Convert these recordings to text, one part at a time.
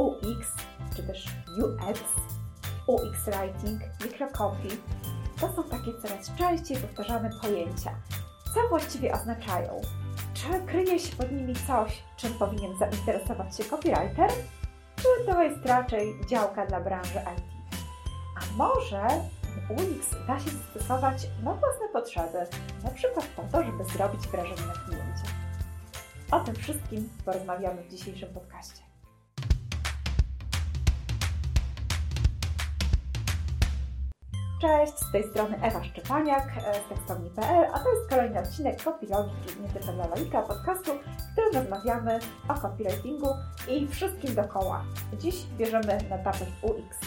UX, czy też UX, UX Writing, Microcopy to są takie coraz częściej powtarzane pojęcia. Co właściwie oznaczają? Czy kryje się pod nimi coś, czym powinien zainteresować się copywriter? Czy to jest raczej działka dla branży IT? A może UX da się zastosować na własne potrzeby, na przykład po to, żeby zrobić wrażenie na kliencie? O tym wszystkim porozmawiamy w dzisiejszym podcaście. Cześć, z tej strony Ewa Szczepaniak e, z tekstowni.pl, a to jest kolejny odcinek Copylogiki nie tylko dla laika podcastu, w którym rozmawiamy o copywritingu i wszystkim dookoła. Dziś bierzemy na tapet UX.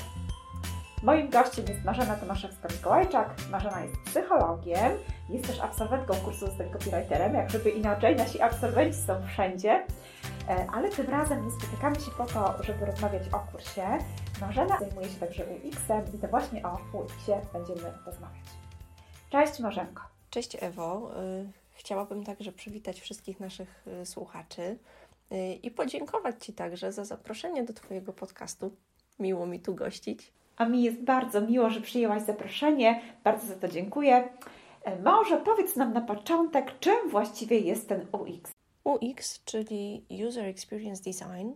Moim gościem jest Marzena Tomaszewska-Mikołajczak. Marzena jest psychologiem, jest też absolwentką kursu z copywriterem, jak żeby inaczej, nasi absolwenci są wszędzie. E, ale tym razem nie spotykamy się po to, żeby rozmawiać o kursie. Marzena zajmuje się także UX-em i to właśnie o UX-ie będziemy rozmawiać. Cześć Marzenko. Cześć Ewo. Y, chciałabym także przywitać wszystkich naszych y, słuchaczy y, i podziękować Ci także za zaproszenie do Twojego podcastu. Miło mi tu gościć. A mi jest bardzo miło, że przyjęłaś zaproszenie. Bardzo za to dziękuję. Może powiedz nam na początek, czym właściwie jest ten UX? UX, czyli User Experience Design,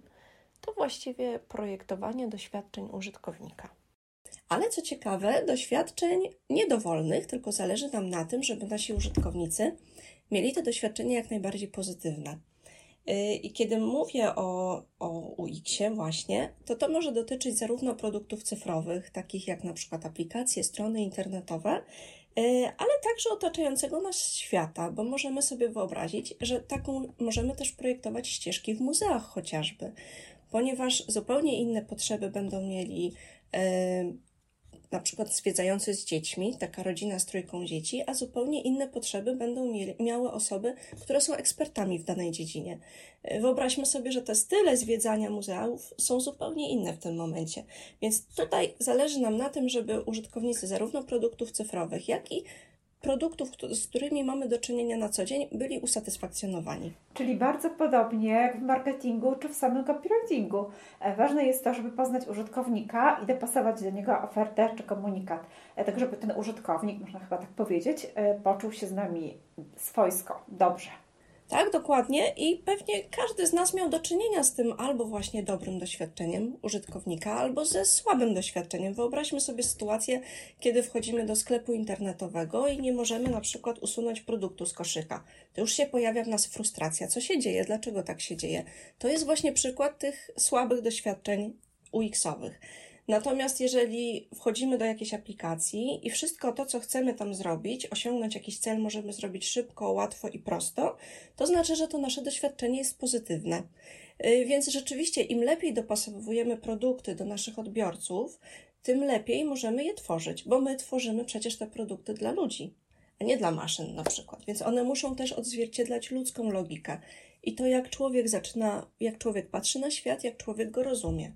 to właściwie projektowanie doświadczeń użytkownika. Ale co ciekawe, doświadczeń niedowolnych, tylko zależy nam na tym, żeby nasi użytkownicy mieli te doświadczenia jak najbardziej pozytywne. Y, I kiedy mówię o, o UX-ie właśnie, to to może dotyczyć zarówno produktów cyfrowych, takich jak na przykład aplikacje, strony internetowe, ale także otaczającego nas świata, bo możemy sobie wyobrazić, że taką możemy też projektować ścieżki w muzeach chociażby, ponieważ zupełnie inne potrzeby będą mieli y, na przykład zwiedzający z dziećmi, taka rodzina z trójką dzieci, a zupełnie inne potrzeby będą miały osoby, które są ekspertami w danej dziedzinie. Wyobraźmy sobie, że te style zwiedzania muzeów są zupełnie inne w tym momencie. Więc tutaj zależy nam na tym, żeby użytkownicy zarówno produktów cyfrowych, jak i produktów, z którymi mamy do czynienia na co dzień, byli usatysfakcjonowani. Czyli bardzo podobnie jak w marketingu czy w samym copywritingu. E, ważne jest to, żeby poznać użytkownika i dopasować do niego ofertę czy komunikat, e, tak żeby ten użytkownik, można chyba tak powiedzieć, e, poczuł się z nami swojsko, dobrze. Tak, dokładnie. I pewnie każdy z nas miał do czynienia z tym albo właśnie dobrym doświadczeniem użytkownika, albo ze słabym doświadczeniem. Wyobraźmy sobie sytuację, kiedy wchodzimy do sklepu internetowego i nie możemy na przykład usunąć produktu z koszyka. To już się pojawia w nas frustracja. Co się dzieje? Dlaczego tak się dzieje? To jest właśnie przykład tych słabych doświadczeń UX-owych. Natomiast jeżeli wchodzimy do jakiejś aplikacji i wszystko to, co chcemy tam zrobić, osiągnąć jakiś cel, możemy zrobić szybko, łatwo i prosto, to znaczy, że to nasze doświadczenie jest pozytywne. Y, więc rzeczywiście, im lepiej dopasowujemy produkty do naszych odbiorców, tym lepiej możemy je tworzyć, bo my tworzymy przecież te produkty dla ludzi, a nie dla maszyn na przykład. Więc one muszą też odzwierciedlać ludzką logikę i to, jak człowiek zaczyna, jak człowiek patrzy na świat, jak człowiek go rozumie.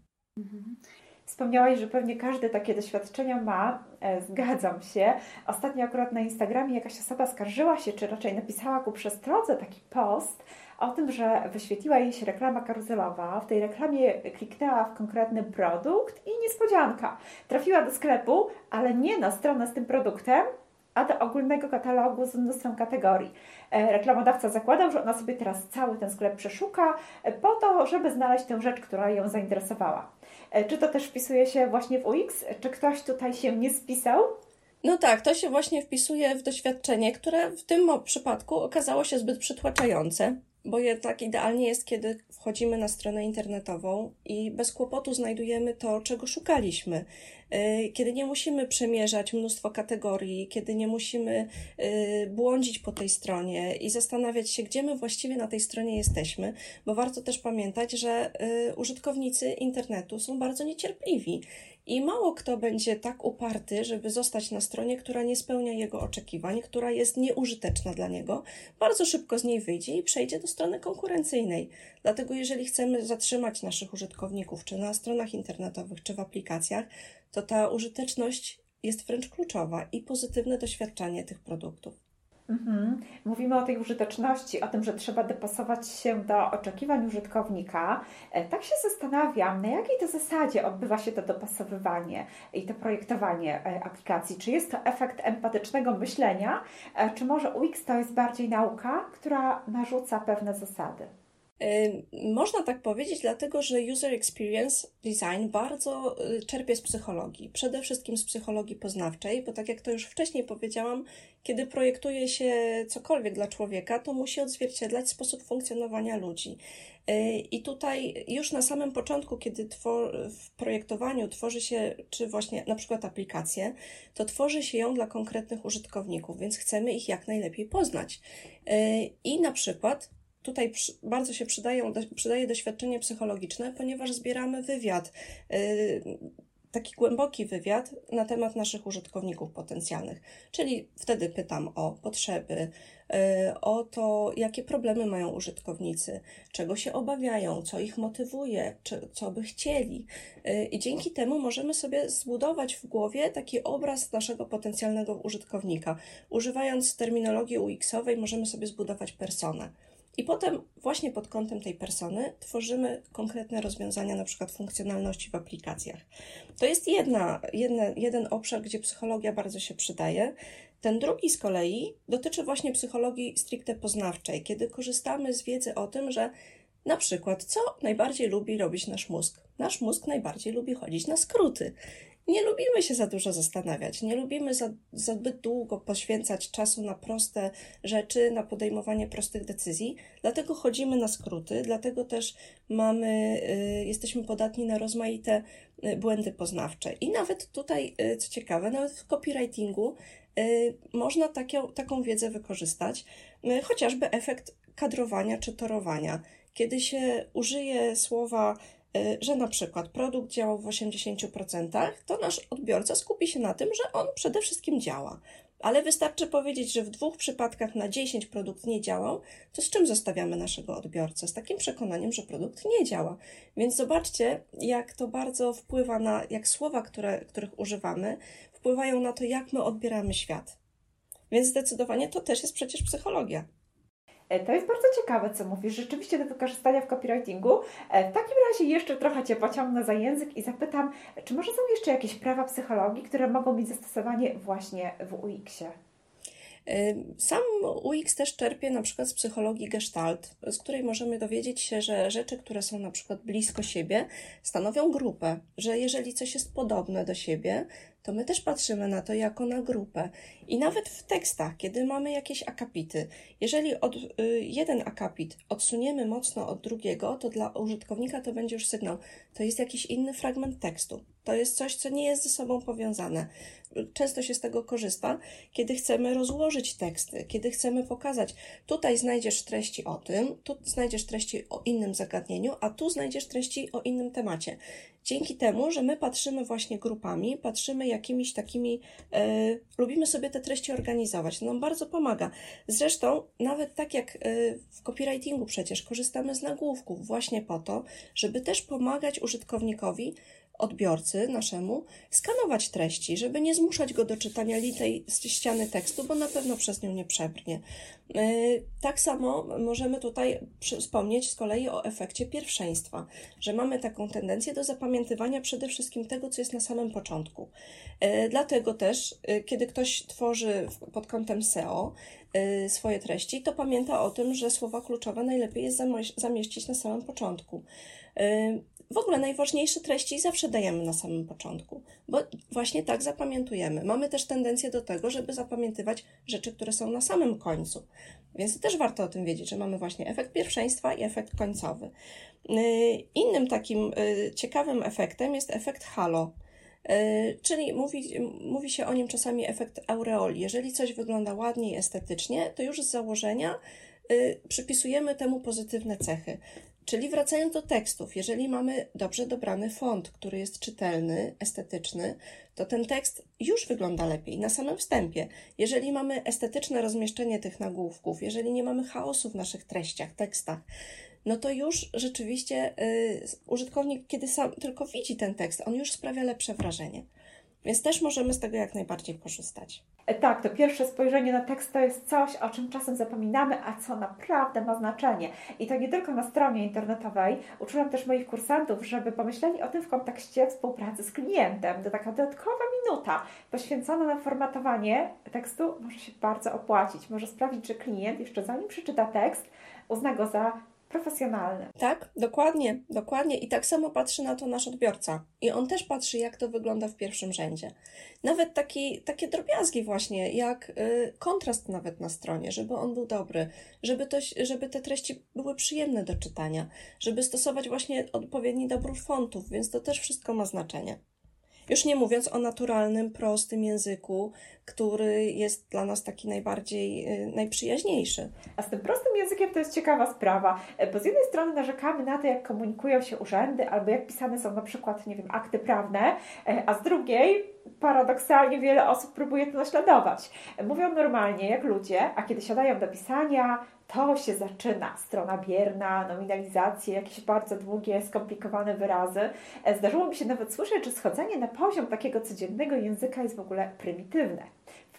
Wspomniałaś, że pewnie każdy takie doświadczenia ma. E, zgadzam się. Ostatnio akurat na Instagramie jakaś osoba skarżyła się, czy raczej napisała ku przestrodze taki post o tym, że wyświetliła jej się reklama karuzelowa. W tej reklamie kliknęła w konkretny produkt i niespodzianka. Trafiła do sklepu, ale nie na stronę z tym produktem, a do ogólnego katalogu z mnóstwem kategorii. E, reklamodawca zakładał, że ona sobie teraz cały ten sklep przeszuka e, po to, żeby znaleźć tę rzecz, która ją zainteresowała. E, czy to też wpisuje się właśnie w UX? Czy ktoś tutaj się nie spisał? No tak, to się właśnie wpisuje w doświadczenie, które w tym przypadku okazało się zbyt przytłaczające, bo jednak idealnie jest, kiedy wchodzimy na stronę internetową i bez kłopotu znajdujemy to, czego szukaliśmy. E, kiedy nie musimy przemierzać mnóstwo kategorii, kiedy nie musimy e, błądzić po tej stronie i zastanawiać się, gdzie my właściwie na tej stronie jesteśmy, bo warto też pamiętać, że e, użytkownicy internetu są bardzo niecierpliwi i mało kto będzie tak uparty, żeby zostać na stronie, która nie spełnia jego oczekiwań, która jest nieużyteczna dla niego. Bardzo szybko z niej wyjdzie i przejdzie do strony konkurencyjnej. Dlatego, jeżeli chcemy zatrzymać naszych użytkowników, czy na stronach internetowych, czy w aplikacjach, to ta użyteczność jest wręcz kluczowa i pozytywne doświadczanie tych produktów. Mhm. Mówimy o tej użyteczności, o tym, że trzeba dopasować się do oczekiwań użytkownika. E, tak się zastanawiam, na jakiej to zasadzie odbywa się to dopasowywanie i to projektowanie e, aplikacji. Czy jest to efekt empatycznego myślenia, e, czy może UX to jest bardziej nauka, która narzuca pewne zasady? Można tak powiedzieć, dlatego że user experience design bardzo y, czerpie z psychologii. Przede wszystkim z psychologii poznawczej, bo tak jak to już wcześniej powiedziałam, kiedy projektuje się cokolwiek dla człowieka, to musi odzwierciedlać sposób funkcjonowania ludzi. Y, I tutaj już na samym początku, kiedy w projektowaniu tworzy się, czy właśnie na przykład aplikację, to tworzy się ją dla konkretnych użytkowników, więc chcemy ich jak najlepiej poznać. Y, I na przykład tutaj bardzo się przydają, przydaje doświadczenie psychologiczne, ponieważ zbieramy wywiad, y, taki głęboki wywiad na temat naszych użytkowników potencjalnych. Czyli wtedy pytam o potrzeby, y, o to, jakie problemy mają użytkownicy, czego się obawiają, co ich motywuje, co by chcieli. Y, I dzięki temu możemy sobie zbudować w głowie taki obraz naszego potencjalnego użytkownika. Używając terminologii UX-owej, możemy sobie zbudować personę. I potem właśnie pod kątem tej persony tworzymy konkretne rozwiązania, na przykład funkcjonalności w aplikacjach. To jest jedna, jedna, jeden obszar, gdzie psychologia bardzo się przydaje. Ten drugi z kolei dotyczy właśnie psychologii stricte poznawczej, kiedy korzystamy z wiedzy o tym, że na przykład, co najbardziej lubi robić nasz mózg? Nasz mózg najbardziej lubi chodzić na skróty nie lubimy się za dużo zastanawiać, nie lubimy za, za zbyt długo poświęcać czasu na proste rzeczy, na podejmowanie prostych decyzji, dlatego chodzimy na skróty, dlatego też mamy, y, jesteśmy podatni na rozmaite y, błędy poznawcze. I nawet tutaj, y, co ciekawe, nawet w copywritingu można takie, taką wiedzę wykorzystać, chociażby efekt kadrowania czy torowania. Kiedy się użyje słowa że na przykład produkt działał w 80%, to nasz odbiorca skupi się na tym, że on przede wszystkim działa. Ale wystarczy powiedzieć, że w dwóch przypadkach na 10 produkt nie działał, to z czym zostawiamy naszego odbiorcę? Z takim przekonaniem, że produkt nie działa. Więc zobaczcie, jak to bardzo wpływa na, jak słowa, które, których używamy, wpływają na to, jak my odbieramy świat. Więc zdecydowanie to też jest przecież psychologia. E, to jest bardzo ciekawe, co mówisz. Rzeczywiście do wykorzystania w copywritingu. E, w takim razie jeszcze trochę Cię pociągnę za język i zapytam, czy może są jeszcze jakieś prawa psychologii, które mogą mieć zastosowanie właśnie w UX-ie? Sam UX też czerpie na przykład z psychologii gestalt, z której możemy dowiedzieć się, że rzeczy, które są na przykład blisko siebie, stanowią grupę, że jeżeli coś jest podobne do siebie, to my też patrzymy na to jako na grupę. I nawet w tekstach, kiedy mamy jakieś akapity, jeżeli od, y, jeden akapit odsuniemy mocno od drugiego, to dla użytkownika to będzie już sygnał. To jest jakiś inny fragment tekstu. To jest coś, co nie jest ze sobą powiązane. Często się z tego korzysta, kiedy chcemy rozłożyć teksty, kiedy chcemy pokazać, tutaj znajdziesz treści o tym, tu znajdziesz treści o innym zagadnieniu, a tu znajdziesz treści o innym temacie. Dzięki temu, że my patrzymy właśnie grupami, patrzymy jakimiś takimi, e, lubimy sobie te treści organizować. To nam bardzo pomaga. Zresztą, nawet tak jak e, w copywritingu przecież korzystamy z nagłówków właśnie po to, żeby też pomagać użytkownikowi odbiorcy naszemu skanować treści, żeby nie zmuszać go do czytania litej ściany tekstu, bo na pewno przez nią nie przebrnie. E, tak samo możemy tutaj wspomnieć z kolei o efekcie pierwszeństwa, że mamy taką tendencję do zapamiętywania przede wszystkim tego, co jest na samym początku. E, dlatego też, e, kiedy ktoś tworzy pod kątem SEO swoje treści, to pamięta o tym, że słowa kluczowe najlepiej jest zamieścić na samym początku. W ogóle najważniejsze treści zawsze dajemy na samym początku, bo właśnie tak zapamiętujemy. Mamy też tendencję do tego, żeby zapamiętywać rzeczy, które są na samym końcu. Więc też warto o tym wiedzieć, że mamy właśnie efekt pierwszeństwa i efekt końcowy. Y, innym takim y, ciekawym efektem jest efekt halo. Y, czyli mówi, mówi się o nim czasami efekt aureoli. Jeżeli coś wygląda ładnie i estetycznie, to już z założenia przypisujemy temu pozytywne cechy. Czyli wracając do tekstów, jeżeli mamy dobrze dobrany font, który jest czytelny, estetyczny, to ten tekst już wygląda lepiej na samym wstępie. Jeżeli mamy estetyczne rozmieszczenie tych nagłówków, jeżeli nie mamy chaosu w naszych treściach, tekstach, no to już rzeczywiście y, użytkownik, kiedy sam tylko widzi ten tekst, on już sprawia lepsze wrażenie. Więc też możemy z tego jak najbardziej korzystać. E, tak, to pierwsze spojrzenie na tekst to jest coś, o czym czasem zapominamy, a co naprawdę ma znaczenie. I to nie tylko na stronie internetowej. Uczyłam też moich kursantów, żeby pomyśleli o tym w kontekście współpracy z klientem. To taka dodatkowa minuta poświęcona na formatowanie tekstu może się bardzo opłacić. Może sprawić, że klient jeszcze zanim przeczyta tekst, uzna go za profesjonalny. Tak, dokładnie, dokładnie. I tak samo patrzy na to nasz odbiorca. I on też patrzy, jak to wygląda w pierwszym rzędzie. Nawet taki, takie drobiazgi właśnie, jak y, kontrast nawet na stronie, żeby on był dobry, żeby, to, żeby te treści były przyjemne do czytania, żeby stosować właśnie odpowiedni dobór fontów, więc to też wszystko ma znaczenie. Już nie mówiąc o naturalnym, prostym języku, który jest dla nas taki najbardziej, y, najprzyjaźniejszy. A z tym prostym językiem to jest ciekawa sprawa, bo z jednej strony narzekamy na to, jak komunikują się urzędy, albo jak pisane są na przykład, nie wiem, akty prawne, e, a z drugiej paradoksalnie wiele osób próbuje to naśladować. Mówią normalnie, jak ludzie, a kiedy siadają do pisania, to się zaczyna. Strona bierna, nominalizacje, jakieś bardzo długie, skomplikowane wyrazy. E, zdarzyło mi się nawet słyszeć, że schodzenie na poziom takiego codziennego języka jest w ogóle prymitywne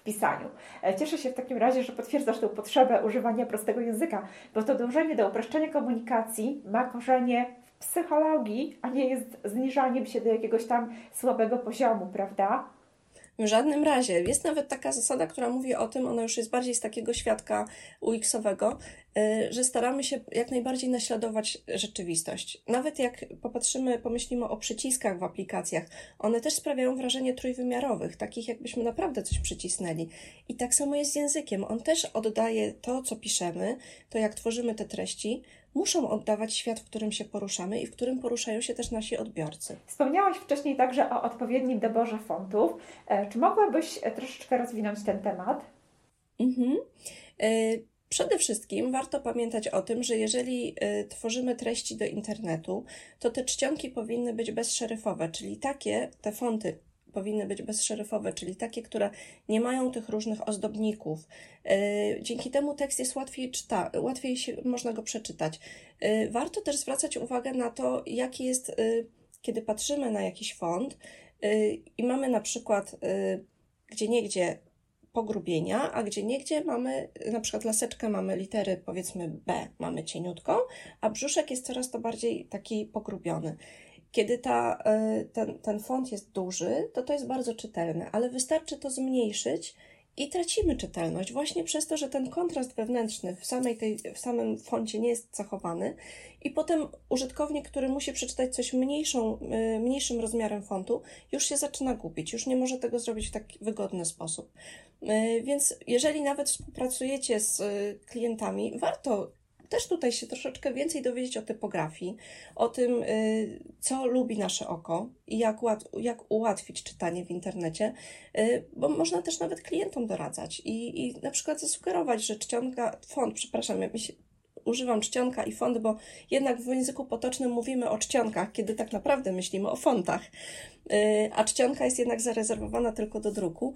pisaniu. E, cieszę się w takim razie, że potwierdzasz tę potrzebę używania prostego języka, bo to dążenie do uproszczenia komunikacji ma korzenie psychologii, a nie jest zniżaniem się do jakiegoś tam słabego poziomu, prawda? W żadnym razie. Jest nawet taka zasada, która mówi o tym, ona już jest bardziej z takiego świadka UX-owego, y, że staramy się jak najbardziej naśladować rzeczywistość. Nawet jak popatrzymy, pomyślimy o przyciskach w aplikacjach, one też sprawiają wrażenie trójwymiarowych, takich jakbyśmy naprawdę coś przycisnęli. I tak samo jest z językiem. On też oddaje to, co piszemy, to jak tworzymy te treści, muszą oddawać świat, w którym się poruszamy i w którym poruszają się też nasi odbiorcy. Wspomniałaś wcześniej także o odpowiednim doborze fontów. E, czy mogłabyś e, troszeczkę rozwinąć ten temat? Mhm. E, przede wszystkim warto pamiętać o tym, że jeżeli tworzymy treści do internetu, to te czcionki powinny być bezszeryfowe, czyli takie te fonty powinny być bezszeryfowe, czyli takie, które nie mają tych różnych ozdobników. E, dzięki temu tekst jest łatwiej, czyta, łatwiej się, można go przeczytać. E, warto też zwracać uwagę na to, jaki jest, e, kiedy patrzymy na jakiś font i mamy na przykład gdzie niegdzie pogrubienia, a gdzie niegdzie mamy na przykład laseczkę, mamy litery powiedzmy B, mamy cieniutką, a brzuszek jest coraz to bardziej taki pogrubiony. Kiedy ta, e, ten, ten font jest duży, to to jest bardzo czytelne, ale wystarczy to zmniejszyć i tracimy czytelność właśnie przez to, że ten kontrast wewnętrzny w, samej tej, w samym foncie nie jest zachowany i potem użytkownik, który musi przeczytać coś mniejszą, e, mniejszym rozmiarem fontu, już się zaczyna gubić, już nie może tego zrobić w taki wygodny sposób. E, więc jeżeli nawet współpracujecie z klientami, warto też tutaj się troszeczkę więcej dowiedzieć o typografii, o tym, y, co lubi nasze oko i jak, jak ułatwić czytanie w internecie, y, bo można też nawet klientom doradzać i, i na przykład zasugerować, że czcionka, font, przepraszam, ja się, używam czcionka i font, bo jednak w języku potocznym mówimy o czcionkach, kiedy tak naprawdę myślimy o fontach, y, a czcionka jest jednak zarezerwowana tylko do druku,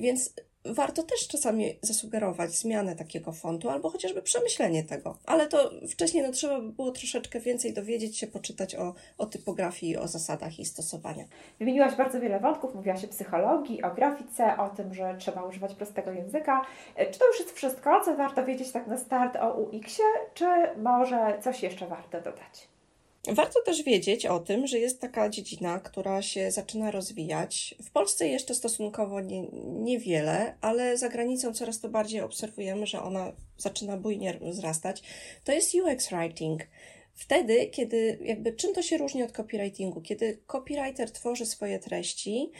więc warto też czasami zasugerować zmianę takiego fontu albo chociażby przemyślenie tego. Ale to wcześniej no, trzeba by było troszeczkę więcej dowiedzieć się, poczytać o, o typografii, o zasadach i stosowania. Wymieniłaś bardzo wiele wątków, mówiłaś o psychologii, o grafice, o tym, że trzeba używać prostego języka. Czy to już jest wszystko, co warto wiedzieć tak na start o UX-ie, czy może coś jeszcze warto dodać? Warto też wiedzieć o tym, że jest taka dziedzina, która się zaczyna rozwijać. W Polsce jeszcze stosunkowo nie, niewiele, ale za granicą coraz to bardziej obserwujemy, że ona zaczyna bujnie wzrastać. To jest UX writing. Wtedy, kiedy jakby czym to się różni od copywritingu? Kiedy copywriter tworzy swoje treści,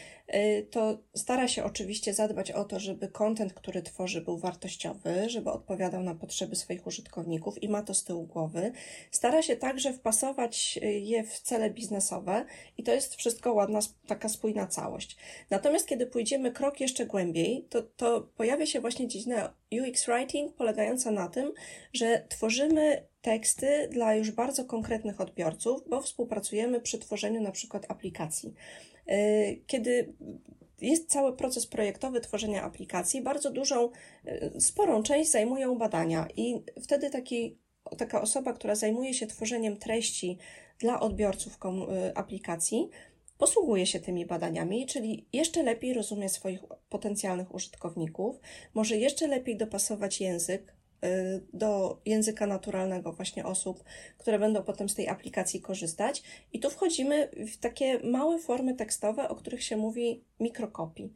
to stara się oczywiście zadbać o to, żeby kontent, który tworzy, był wartościowy, żeby odpowiadał na potrzeby swoich użytkowników i ma to z tyłu głowy. Stara się także wpasować y, je w cele biznesowe i to jest wszystko ładna, taka spójna całość. Natomiast kiedy pójdziemy krok jeszcze głębiej, to, to pojawia się właśnie dziedzina UX Writing polegająca na tym, że tworzymy teksty dla już bardzo konkretnych odbiorców, bo współpracujemy przy tworzeniu na przykład aplikacji. E, kiedy jest cały proces projektowy tworzenia aplikacji, bardzo dużą, e, sporą część zajmują badania i wtedy taki, taka osoba, która zajmuje się tworzeniem treści dla odbiorców e, aplikacji, posługuje się tymi badaniami, czyli jeszcze lepiej rozumie swoich potencjalnych użytkowników, może jeszcze lepiej dopasować język y, do języka naturalnego właśnie osób, które będą potem z tej aplikacji korzystać. I tu wchodzimy w takie małe formy tekstowe, o których się mówi mikrokopii,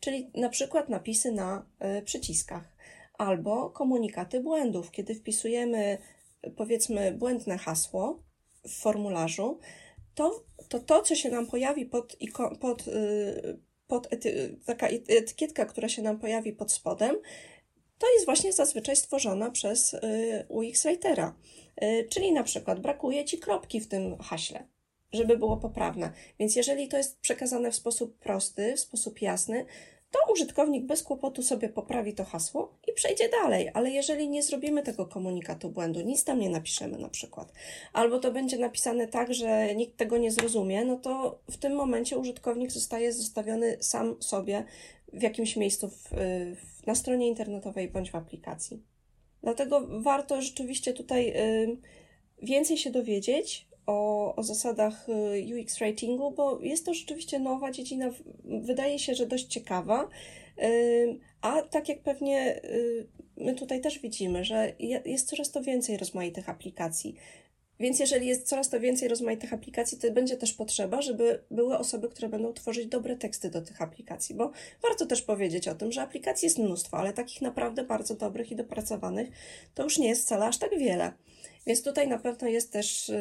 czyli na przykład napisy na y, przyciskach albo komunikaty błędów, kiedy wpisujemy powiedzmy błędne hasło w formularzu, to to, to co się nam pojawi pod, pod, y, pod ety, taka etykietka, która się nam pojawi pod spodem, to jest właśnie zazwyczaj stworzona przez y, UX Writera. Y, czyli na przykład brakuje Ci kropki w tym haśle, żeby było poprawne. Więc jeżeli to jest przekazane w sposób prosty, w sposób jasny, to użytkownik bez kłopotu sobie poprawi to hasło i przejdzie dalej. Ale jeżeli nie zrobimy tego komunikatu błędu, nic tam nie napiszemy na przykład, albo to będzie napisane tak, że nikt tego nie zrozumie, no to w tym momencie użytkownik zostaje zostawiony sam sobie w jakimś miejscu w, w, na stronie internetowej bądź w aplikacji. Dlatego warto rzeczywiście tutaj y, więcej się dowiedzieć, o, o zasadach y, UX writingu, bo jest to rzeczywiście nowa dziedzina, wydaje się, że dość ciekawa. Y, a tak jak pewnie my tutaj też widzimy, że jest coraz to więcej rozmaitych aplikacji. Więc jeżeli jest coraz to więcej rozmaitych aplikacji, to będzie też potrzeba, żeby były osoby, które będą tworzyć dobre teksty do tych aplikacji, bo warto też powiedzieć o tym, że aplikacji jest mnóstwo, ale takich naprawdę bardzo dobrych i dopracowanych to już nie jest wcale aż tak wiele. Więc tutaj na pewno jest też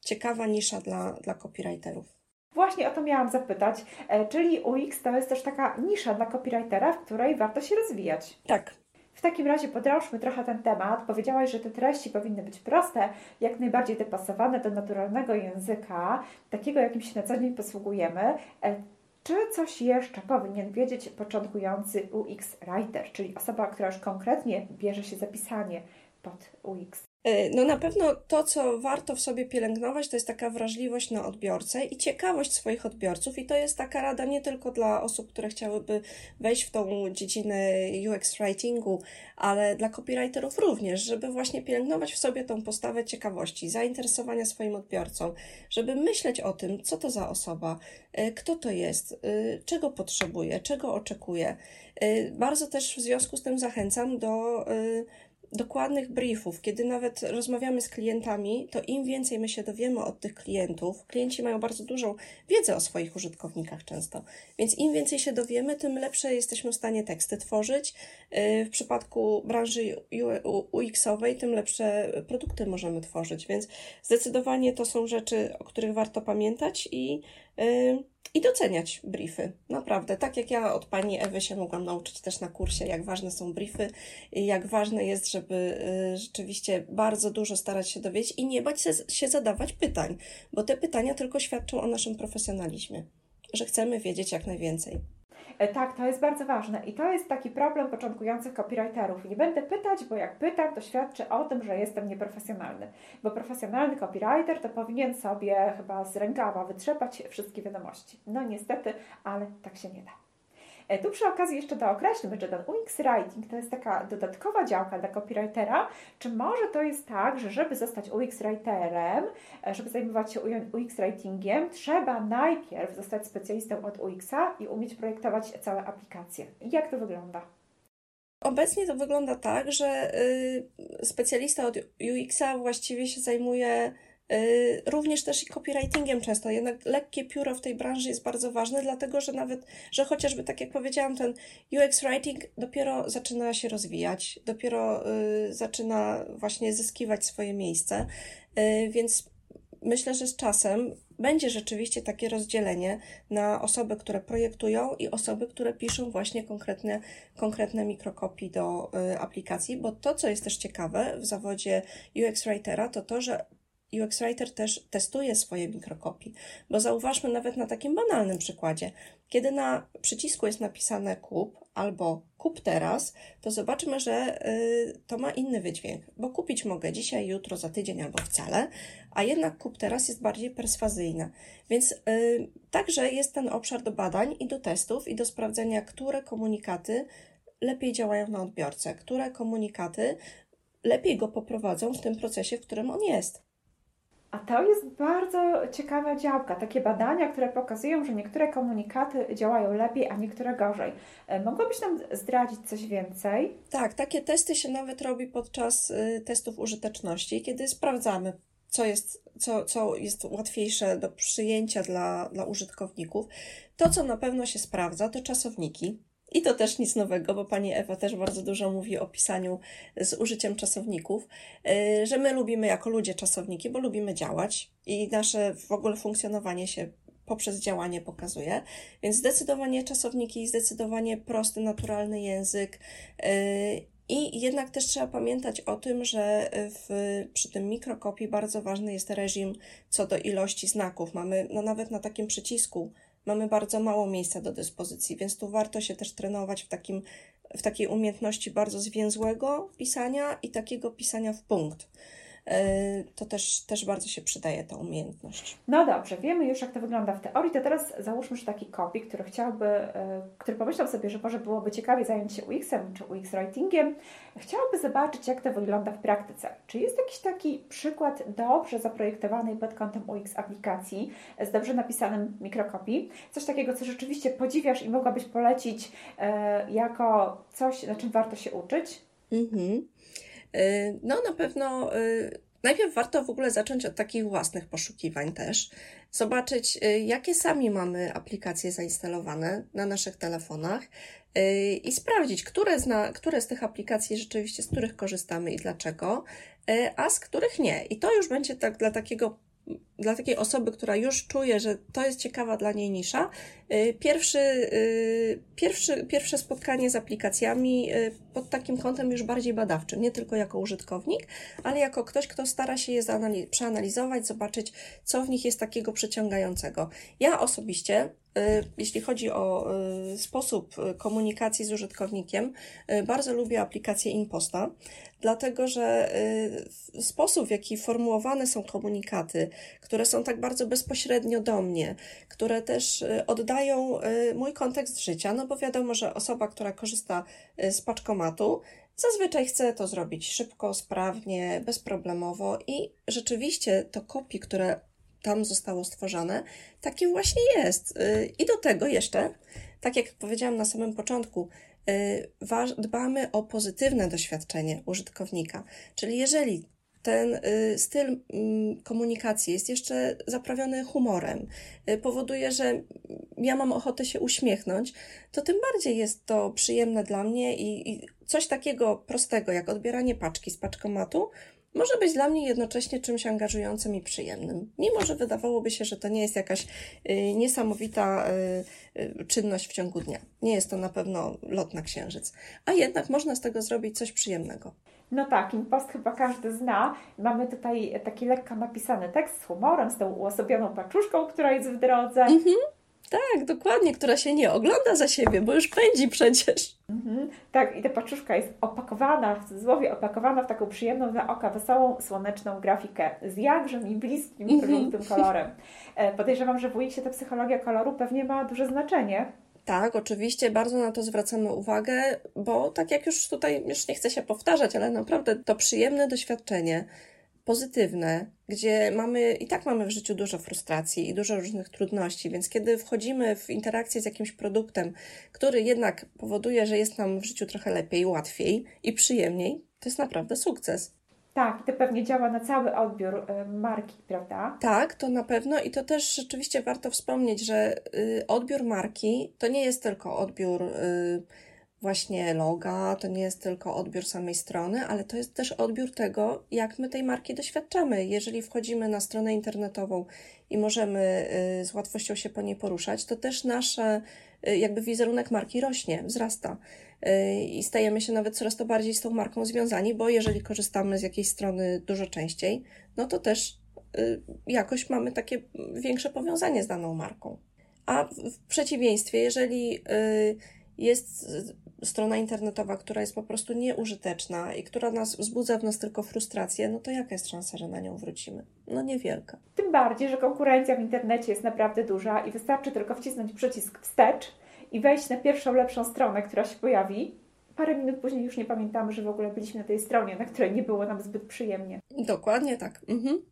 ciekawa nisza dla, dla copywriterów. Właśnie o to miałam zapytać, e, czyli UX to jest też taka nisza dla copywritera, w której warto się rozwijać. Tak. W takim razie podrążmy trochę ten temat. Powiedziałaś, że te treści powinny być proste, jak najbardziej dopasowane do naturalnego języka, takiego jakim się na co dzień posługujemy. E, czy coś jeszcze powinien wiedzieć początkujący UX writer, czyli osoba, która już konkretnie bierze się za pisanie pod UX? E, no na pewno to, co warto w sobie pielęgnować, to jest taka wrażliwość na odbiorcę i ciekawość swoich odbiorców. I to jest taka rada nie tylko dla osób, które chciałyby wejść w tą dziedzinę UX writingu, ale dla copywriterów również, żeby właśnie pielęgnować w sobie tą postawę ciekawości, zainteresowania swoim odbiorcą, żeby myśleć o tym, co to za osoba, e, kto to jest, e, czego potrzebuje, czego oczekuje. Bardzo też w związku z tym zachęcam do dokładnych briefów, kiedy nawet rozmawiamy z klientami, to im więcej my się dowiemy od tych klientów, klienci mają bardzo dużą wiedzę o swoich użytkownikach często, więc im więcej się dowiemy, tym lepsze jesteśmy w stanie teksty tworzyć. Y, w przypadku branży UX-owej, tym lepsze produkty możemy tworzyć, więc zdecydowanie to są rzeczy, o których warto pamiętać i y, i doceniać briefy. Naprawdę, tak jak ja od pani Ewy się mogłam nauczyć też na kursie, jak ważne są briefy jak ważne jest, żeby y, rzeczywiście bardzo dużo starać się dowiedzieć i nie bać się zadawać pytań, bo te pytania tylko świadczą o naszym profesjonalizmie, że chcemy wiedzieć jak najwięcej. E, tak, to jest bardzo ważne i to jest taki problem początkujących copywriterów. Nie będę pytać, bo jak pytam, to świadczy o tym, że jestem nieprofesjonalny. Bo profesjonalny copywriter to powinien sobie chyba z rękawa wytrzepać wszystkie wiadomości. No niestety, ale tak się nie da. E, tu przy okazji jeszcze dookreślmy, że ten UX Writing to jest taka dodatkowa działka dla copywritera. Czy może to jest tak, że żeby zostać UX Writerem, e, żeby zajmować się UX Writingiem, trzeba najpierw zostać specjalistą od UX-a i umieć projektować całe aplikacje. Jak to wygląda? Obecnie to wygląda tak, że y, specjalista od UX-a właściwie się zajmuje również też i copywritingiem często, jednak lekkie pióro w tej branży jest bardzo ważne, dlatego że nawet, że chociażby tak jak powiedziałam, ten UX writing dopiero zaczyna się rozwijać, dopiero y, zaczyna właśnie zyskiwać swoje miejsce, y, więc myślę, że z czasem będzie rzeczywiście takie rozdzielenie na osoby, które projektują i osoby, które piszą właśnie konkretne, konkretne mikrokopii do y, aplikacji, bo to, co jest też ciekawe w zawodzie UX Writera, to to, że UX Writer też testuje swoje mikrokopie, bo zauważmy nawet na takim banalnym przykładzie. Kiedy na przycisku jest napisane kup albo kup teraz, to zobaczymy, że y, to ma inny wydźwięk, bo kupić mogę dzisiaj, jutro, za tydzień albo wcale, a jednak kup teraz jest bardziej perswazyjne. Więc y, także jest ten obszar do badań i do testów i do sprawdzenia, które komunikaty lepiej działają na odbiorcę, które komunikaty lepiej go poprowadzą w tym procesie, w którym on jest. A to jest bardzo ciekawa działka. Takie badania, które pokazują, że niektóre komunikaty działają lepiej, a niektóre gorzej. E, mogłabyś nam zdradzić coś więcej? Tak, takie testy się nawet robi podczas y, testów użyteczności, kiedy sprawdzamy, co jest, co, co jest łatwiejsze do przyjęcia dla, dla użytkowników. To, co na pewno się sprawdza, to czasowniki. I to też nic nowego, bo pani Ewa też bardzo dużo mówi o pisaniu z użyciem czasowników, y, że my lubimy jako ludzie czasowniki, bo lubimy działać i nasze w ogóle funkcjonowanie się poprzez działanie pokazuje. Więc zdecydowanie czasowniki, zdecydowanie prosty, naturalny język. Y, I jednak też trzeba pamiętać o tym, że w, przy tym mikrokopii bardzo ważny jest reżim co do ilości znaków. Mamy no nawet na takim przycisku mamy bardzo mało miejsca do dyspozycji, więc tu warto się też trenować w, takim, w takiej umiejętności bardzo zwięzłego pisania i takiego pisania w punkt. E, to też, też bardzo się przydaje ta umiejętność. No dobrze, wiemy już jak to wygląda w teorii, to teraz załóżmy, że taki kopi, który chciałby, e, który pomyślał sobie, że może byłoby ciekawie zająć się UX-em czy UX writingiem, chciałby zobaczyć jak to wygląda w praktyce. Czy jest jakiś taki przykład dobrze zaprojektowanej pod kątem UX aplikacji z dobrze napisanym mikrokopii? Coś takiego, co rzeczywiście podziwiasz i mogłabyś polecić e, jako coś, na czym warto się uczyć? Mhm. Y, no, na pewno y, najpierw warto w ogóle zacząć od takich własnych poszukiwań też. Zobaczyć, y, jakie sami mamy aplikacje zainstalowane na naszych telefonach i sprawdzić, które z, na, które z tych aplikacji rzeczywiście, z których korzystamy i dlaczego, a z których nie. I to już będzie tak dla takiego dla takiej osoby, która już czuje, że to jest ciekawa dla niej nisza, y, pierwszy, y, pierwszy, pierwsze spotkanie z aplikacjami y, pod takim kątem już bardziej badawczym, nie tylko jako użytkownik, ale jako ktoś, kto stara się je przeanalizować, zobaczyć, co w nich jest takiego przyciągającego. Ja osobiście jeśli chodzi o sposób komunikacji z użytkownikiem, bardzo lubię aplikację Imposta, dlatego że sposób, w jaki formułowane są komunikaty, które są tak bardzo bezpośrednio do mnie, które też oddają mój kontekst życia, no bo wiadomo, że osoba, która korzysta z paczkomatu, zazwyczaj chce to zrobić szybko, sprawnie, bezproblemowo i rzeczywiście to kopii, które tam zostało stworzone, takie właśnie jest. I do tego jeszcze, tak jak powiedziałam na samym początku, dbamy o pozytywne doświadczenie użytkownika. Czyli jeżeli ten y, styl mm, komunikacji jest jeszcze zaprawiony humorem, y, powoduje, że ja mam ochotę się uśmiechnąć, to tym bardziej jest to przyjemne dla mnie i, i coś takiego prostego jak odbieranie paczki z paczkomatu może być dla mnie jednocześnie czymś angażującym i przyjemnym. Mimo, że wydawałoby się, że to nie jest jakaś y, niesamowita y, y, czynność w ciągu dnia. Nie jest to na pewno lot na księżyc. A jednak można z tego zrobić coś przyjemnego. No tak, impost chyba każdy zna. Mamy tutaj taki lekko napisany tekst z humorem, z tą uosobioną paczuszką, która jest w drodze. Mhm. Tak, dokładnie, która się nie ogląda za siebie, bo już pędzi przecież. Mhm. Tak, i ta paczuszka jest opakowana, w cudzysłowie opakowana w taką przyjemną dla oka, wesołą, słoneczną grafikę z jakże mi bliskim, mhm. żółtym kolorem. E, podejrzewam, że w UX ta psychologia koloru pewnie ma duże znaczenie. Tak, oczywiście, bardzo na to zwracamy uwagę, bo tak jak już tutaj, już nie chcę się powtarzać, ale naprawdę to przyjemne doświadczenie, pozytywne, gdzie mamy i tak mamy w życiu dużo frustracji i dużo różnych trudności, więc kiedy wchodzimy w interakcję z jakimś produktem, który jednak powoduje, że jest nam w życiu trochę lepiej, łatwiej i przyjemniej, to jest naprawdę sukces. Tak, to pewnie działa na cały odbiór y, marki, prawda? Tak, to na pewno i to też rzeczywiście warto wspomnieć, że y, odbiór marki to nie jest tylko odbiór y, właśnie loga, to nie jest tylko odbiór samej strony, ale to jest też odbiór tego, jak my tej marki doświadczamy. Jeżeli wchodzimy na stronę internetową i możemy z łatwością się po niej poruszać, to też nasz jakby wizerunek marki rośnie, wzrasta. Y, i stajemy się nawet coraz to bardziej z tą marką związani, bo jeżeli korzystamy z jakiejś strony dużo częściej, no to też y, jakoś mamy takie większe powiązanie z daną marką. A w przeciwieństwie, jeżeli y, jest strona internetowa, która jest po prostu nieużyteczna i która nas wzbudza w nas tylko frustrację, no to jaka jest szansa, że na nią wrócimy? No niewielka. Tym bardziej, że konkurencja w internecie jest naprawdę duża i wystarczy tylko wcisnąć przycisk wstecz i wejść na pierwszą lepszą stronę, która się pojawi. Parę minut później już nie pamiętamy, że w ogóle byliśmy na tej stronie, na której nie było nam zbyt przyjemnie. Dokładnie tak. Mhm.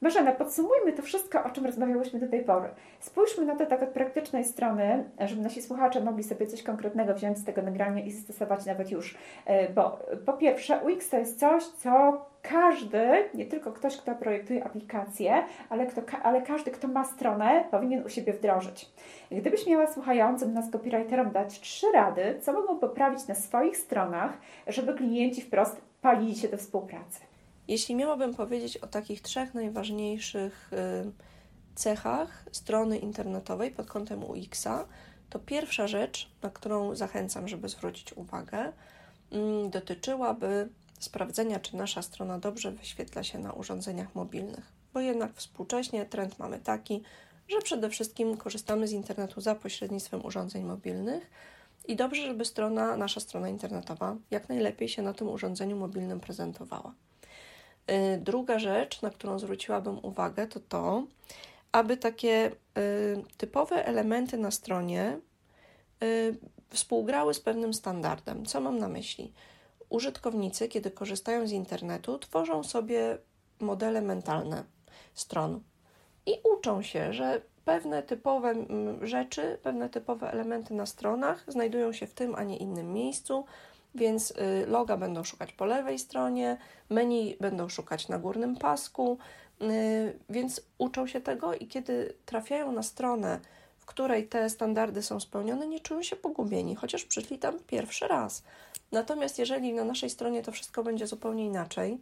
Marzena, podsumujmy to wszystko, o czym rozmawiałyśmy do tej pory. Spójrzmy na to tak od praktycznej strony, żeby nasi słuchacze mogli sobie coś konkretnego wziąć z tego nagrania i zastosować nawet już. E, bo po pierwsze, UX to jest coś, co każdy, nie tylko ktoś, kto projektuje aplikację, ale, kto, ale każdy, kto ma stronę, powinien u siebie wdrożyć. Gdybyś miała słuchającym nas copywriterom dać trzy rady, co mogą poprawić na swoich stronach, żeby klienci wprost palili się do współpracy? Jeśli miałabym powiedzieć o takich trzech najważniejszych y, cechach strony internetowej pod kątem UX-a, to pierwsza rzecz, na którą zachęcam, żeby zwrócić uwagę, mm, dotyczyłaby sprawdzenia, czy nasza strona dobrze wyświetla się na urządzeniach mobilnych. Bo jednak współcześnie trend mamy taki, że przede wszystkim korzystamy z internetu za pośrednictwem urządzeń mobilnych i dobrze, żeby strona, nasza strona internetowa jak najlepiej się na tym urządzeniu mobilnym prezentowała. Y, druga rzecz, na którą zwróciłabym uwagę, to to, aby takie y, typowe elementy na stronie y, współgrały z pewnym standardem. Co mam na myśli? Użytkownicy, kiedy korzystają z internetu, tworzą sobie modele mentalne stron i uczą się, że pewne typowe rzeczy, pewne typowe elementy na stronach znajdują się w tym, a nie innym miejscu, więc y, loga będą szukać po lewej stronie, menu będą szukać na górnym pasku, y, więc uczą się tego i kiedy trafiają na stronę, w której te standardy są spełnione, nie czują się pogubieni, chociaż przyszli tam pierwszy raz. Natomiast jeżeli na naszej stronie to wszystko będzie zupełnie inaczej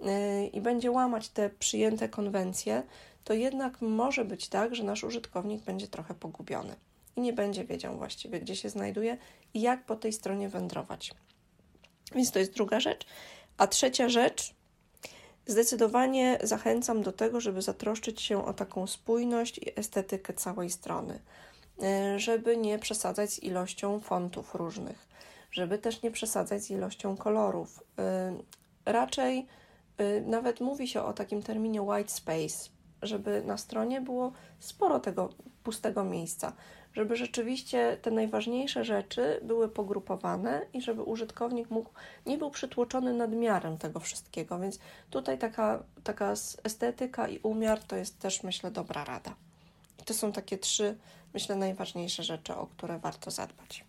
y, i będzie łamać te przyjęte konwencje, to jednak może być tak, że nasz użytkownik będzie trochę pogubiony i nie będzie wiedział właściwie, gdzie się znajduje i jak po tej stronie wędrować. Więc to jest druga rzecz. A trzecia rzecz, zdecydowanie zachęcam do tego, żeby zatroszczyć się o taką spójność i estetykę całej strony, e, żeby nie przesadzać z ilością fontów różnych, żeby też nie przesadzać z ilością kolorów. E, raczej e, nawet mówi się o takim terminie white space, żeby na stronie było sporo tego pustego miejsca, żeby rzeczywiście te najważniejsze rzeczy były pogrupowane i żeby użytkownik mógł, nie był przytłoczony nadmiarem tego wszystkiego. Więc tutaj taka, taka estetyka i umiar to jest też, myślę, dobra rada. I to są takie trzy, myślę, najważniejsze rzeczy, o które warto zadbać.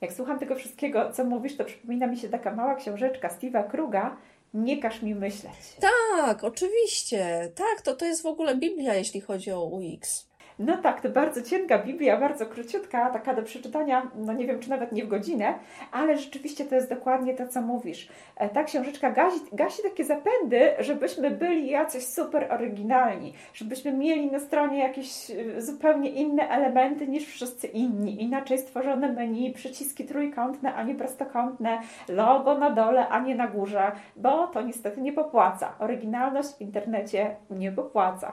Jak słucham tego wszystkiego, co mówisz, to przypomina mi się taka mała książeczka Steve'a Kruga, nie każ mi myśleć. Tak, oczywiście. Tak, to, to jest w ogóle Biblia, jeśli chodzi o UX. No tak, to bardzo cienka Biblia, bardzo króciutka, taka do przeczytania, no nie wiem, czy nawet nie w godzinę, ale rzeczywiście to jest dokładnie to, co mówisz. E, ta książeczka gasi, gasi takie zapędy, żebyśmy byli jacyś super oryginalni, żebyśmy mieli na stronie jakieś e, zupełnie inne elementy niż wszyscy inni, inaczej stworzone menu, przyciski trójkątne, a nie prostokątne, logo na dole, a nie na górze, bo to niestety nie popłaca. Oryginalność w internecie nie popłaca.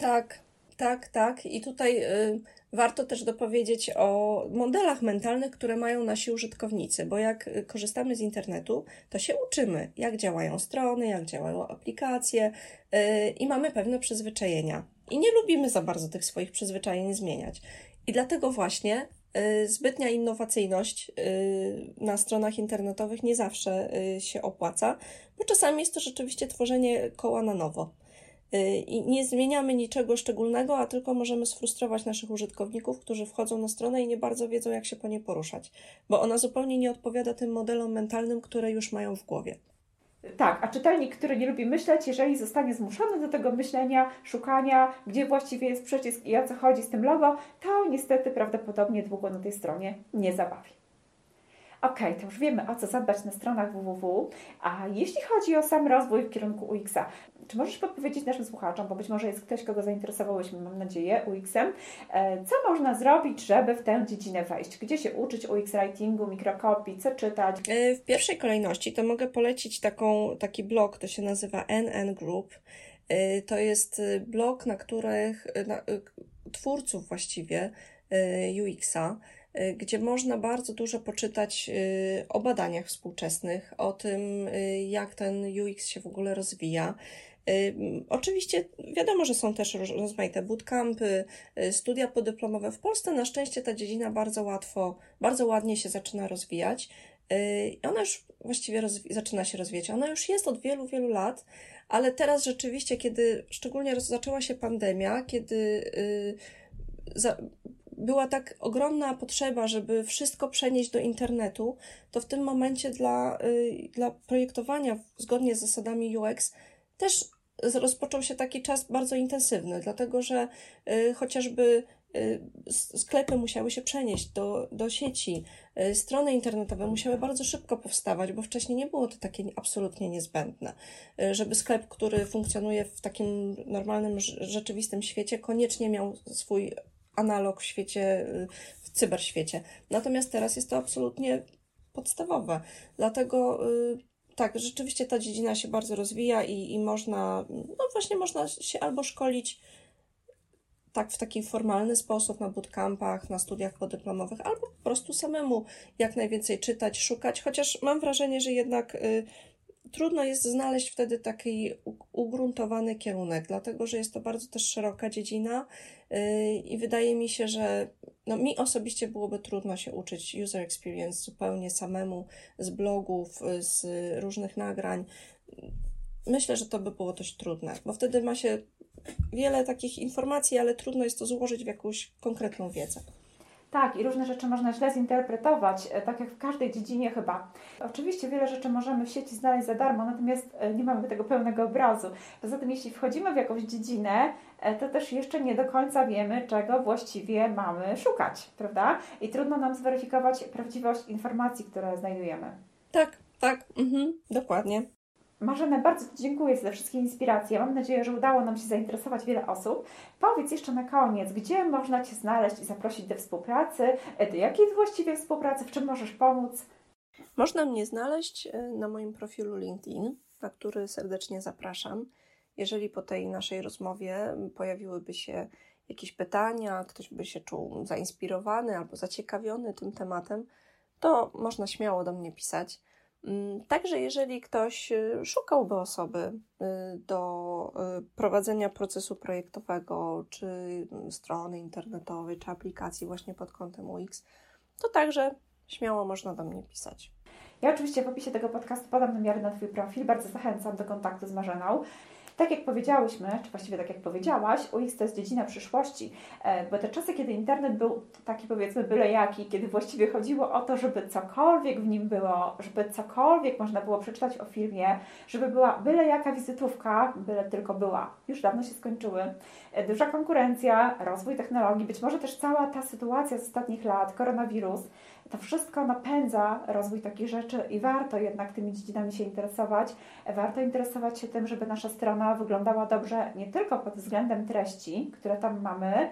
Tak, tak, tak. I tutaj y, warto też dopowiedzieć o modelach mentalnych, które mają nasi użytkownicy, bo jak y, korzystamy z internetu, to się uczymy, jak działają strony, jak działają aplikacje y, i mamy pewne przyzwyczajenia. I nie lubimy za bardzo tych swoich przyzwyczajeń zmieniać. I dlatego właśnie y, zbytnia innowacyjność y, na stronach internetowych nie zawsze y, się opłaca, bo czasami jest to rzeczywiście tworzenie koła na nowo. Y, i nie zmieniamy niczego szczególnego, a tylko możemy sfrustrować naszych użytkowników, którzy wchodzą na stronę i nie bardzo wiedzą, jak się po niej poruszać, bo ona zupełnie nie odpowiada tym modelom mentalnym, które już mają w głowie. Tak, a czytelnik, który nie lubi myśleć, jeżeli zostanie zmuszony do tego myślenia, szukania, gdzie właściwie jest przycisk i o co chodzi z tym logo, to niestety prawdopodobnie długo na tej stronie nie zabawi. Ok, to już wiemy o co zadbać na stronach www, a jeśli chodzi o sam rozwój w kierunku UX-a, czy możesz podpowiedzieć naszym słuchaczom, bo być może jest ktoś, kogo zainteresowałyśmy, mam nadzieję, UX-em, e, co można zrobić, żeby w tę dziedzinę wejść? Gdzie się uczyć UX writingu, mikrokopii, co czytać? E, w pierwszej kolejności to mogę polecić taką, taki blog, to się nazywa NN Group. E, to jest blog, na których na, twórców właściwie UX-a, gdzie można bardzo dużo poczytać o badaniach współczesnych, o tym, jak ten UX się w ogóle rozwija. Oczywiście wiadomo, że są też rozmaite bootcampy, y, studia podyplomowe. W Polsce na szczęście ta dziedzina bardzo łatwo, bardzo ładnie się zaczyna rozwijać. I ona już właściwie zaczyna się rozwijać. Ona już jest od wielu, wielu lat, ale teraz rzeczywiście, kiedy szczególnie zaczęła się pandemia, kiedy y, za, była tak ogromna potrzeba, żeby wszystko przenieść do internetu, to w tym momencie dla, y, dla projektowania zgodnie z zasadami UX też rozpoczął się taki czas bardzo intensywny, dlatego że y, chociażby y, sklepy musiały się przenieść do, do sieci, strony internetowe musiały bardzo szybko powstawać, bo wcześniej nie było to takie absolutnie niezbędne, żeby sklep, który funkcjonuje w takim normalnym, rzeczywistym świecie, koniecznie miał swój analog w świecie, w cyberświecie. Natomiast teraz jest to absolutnie podstawowe. Dlatego tak, rzeczywiście ta dziedzina się bardzo rozwija i, i można, no właśnie można się albo szkolić tak w taki formalny sposób na bootcampach, na studiach podyplomowych, albo po prostu samemu jak najwięcej czytać, szukać, chociaż mam wrażenie, że jednak y, trudno jest znaleźć wtedy taki ugruntowany kierunek, dlatego że jest to bardzo też szeroka dziedzina yy, i wydaje mi się, że no, mi osobiście byłoby trudno się uczyć user experience zupełnie samemu z blogów, z różnych nagrań. Myślę, że to by było dość trudne, bo wtedy ma się wiele takich informacji, ale trudno jest to złożyć w jakąś konkretną wiedzę. Tak, i różne rzeczy można źle zinterpretować, e, tak jak w każdej dziedzinie chyba. Oczywiście wiele rzeczy możemy w sieci znaleźć za darmo, natomiast e, nie mamy tego pełnego obrazu. Poza tym, jeśli wchodzimy w jakąś dziedzinę, e, to też jeszcze nie do końca wiemy, czego właściwie mamy szukać, prawda? I trudno nam zweryfikować prawdziwość informacji, które znajdujemy. Tak, tak, mhm, dokładnie. Marzena, bardzo Ci dziękuję za wszystkie inspiracje. Mam nadzieję, że udało nam się zainteresować wiele osób. Powiedz jeszcze na koniec, gdzie można Cię znaleźć i zaprosić do współpracy? Do jakiej właściwie współpracy? W czym możesz pomóc? Można mnie znaleźć e, na moim profilu LinkedIn, na który serdecznie zapraszam. Jeżeli po tej naszej rozmowie pojawiłyby się jakieś pytania, ktoś by się czuł zainspirowany albo zaciekawiony tym tematem, to można śmiało do mnie pisać. Mm, także jeżeli ktoś y, szukałby osoby y, do y, prowadzenia procesu projektowego, czy mm, strony internetowej, czy aplikacji właśnie pod kątem UX, to także śmiało można do mnie pisać. Ja oczywiście w opisie tego podcastu podam numery na Twój profil. Bardzo zachęcam do kontaktu z Marzeną. Tak jak powiedziałyśmy, czy właściwie tak jak powiedziałaś, UX to jest dziedzina przyszłości, e, bo te czasy, kiedy internet był taki powiedzmy byle jaki, kiedy właściwie chodziło o to, żeby cokolwiek w nim było, żeby cokolwiek można było przeczytać o filmie, żeby była byle jaka wizytówka, byle tylko była, już dawno się skończyły. E, duża konkurencja, rozwój technologii, być może też cała ta sytuacja z ostatnich lat, koronawirus, to wszystko napędza rozwój takich rzeczy i warto jednak tymi dziedzinami się interesować. Warto interesować się tym, żeby nasza strona wyglądała dobrze nie tylko pod względem treści, które tam mamy,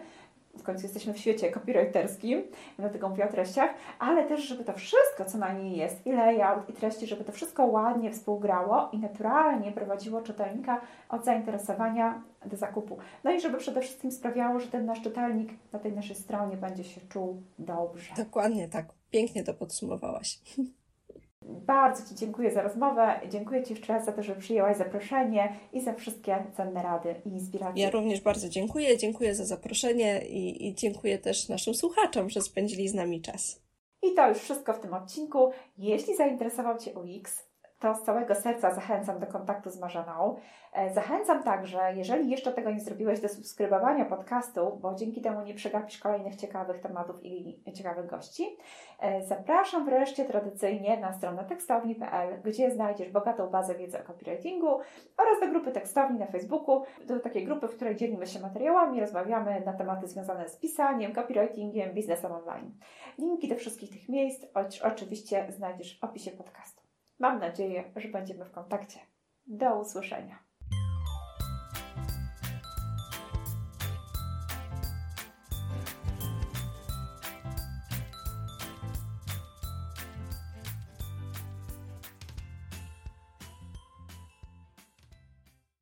w końcu jesteśmy w świecie copywriterskim, dlatego mówię o treściach, ale też, żeby to wszystko, co na niej jest, i layout, i treści, żeby to wszystko ładnie współgrało i naturalnie prowadziło czytelnika od zainteresowania do zakupu. No i żeby przede wszystkim sprawiało, że ten nasz czytelnik na tej naszej stronie będzie się czuł dobrze. Dokładnie tak. Pięknie to podsumowałaś. Bardzo Ci dziękuję za rozmowę. Dziękuję Ci jeszcze raz za to, że przyjęłaś zaproszenie i za wszystkie cenne rady i inspiracje. Ja również bardzo dziękuję. Dziękuję za zaproszenie i, i dziękuję też naszym słuchaczom, że spędzili z nami czas. I to już wszystko w tym odcinku. Jeśli zainteresował Cię UX, to z całego serca zachęcam do kontaktu z Marzeną. E, zachęcam także, jeżeli jeszcze tego nie zrobiłeś, do subskrybowania podcastu, bo dzięki temu nie przegapisz kolejnych ciekawych tematów i ciekawych gości. E, zapraszam wreszcie tradycyjnie na stronę tekstowni.pl, gdzie znajdziesz bogatą bazę wiedzy o copywritingu oraz do grupy tekstowni na Facebooku, do takiej grupy, w której dzielimy się materiałami, rozmawiamy na tematy związane z pisaniem, copywritingiem, biznesem online. Linki do wszystkich tych miejsc oczywiście znajdziesz w opisie podcastu. Mam nadzieję, że będziemy w kontakcie. Do usłyszenia.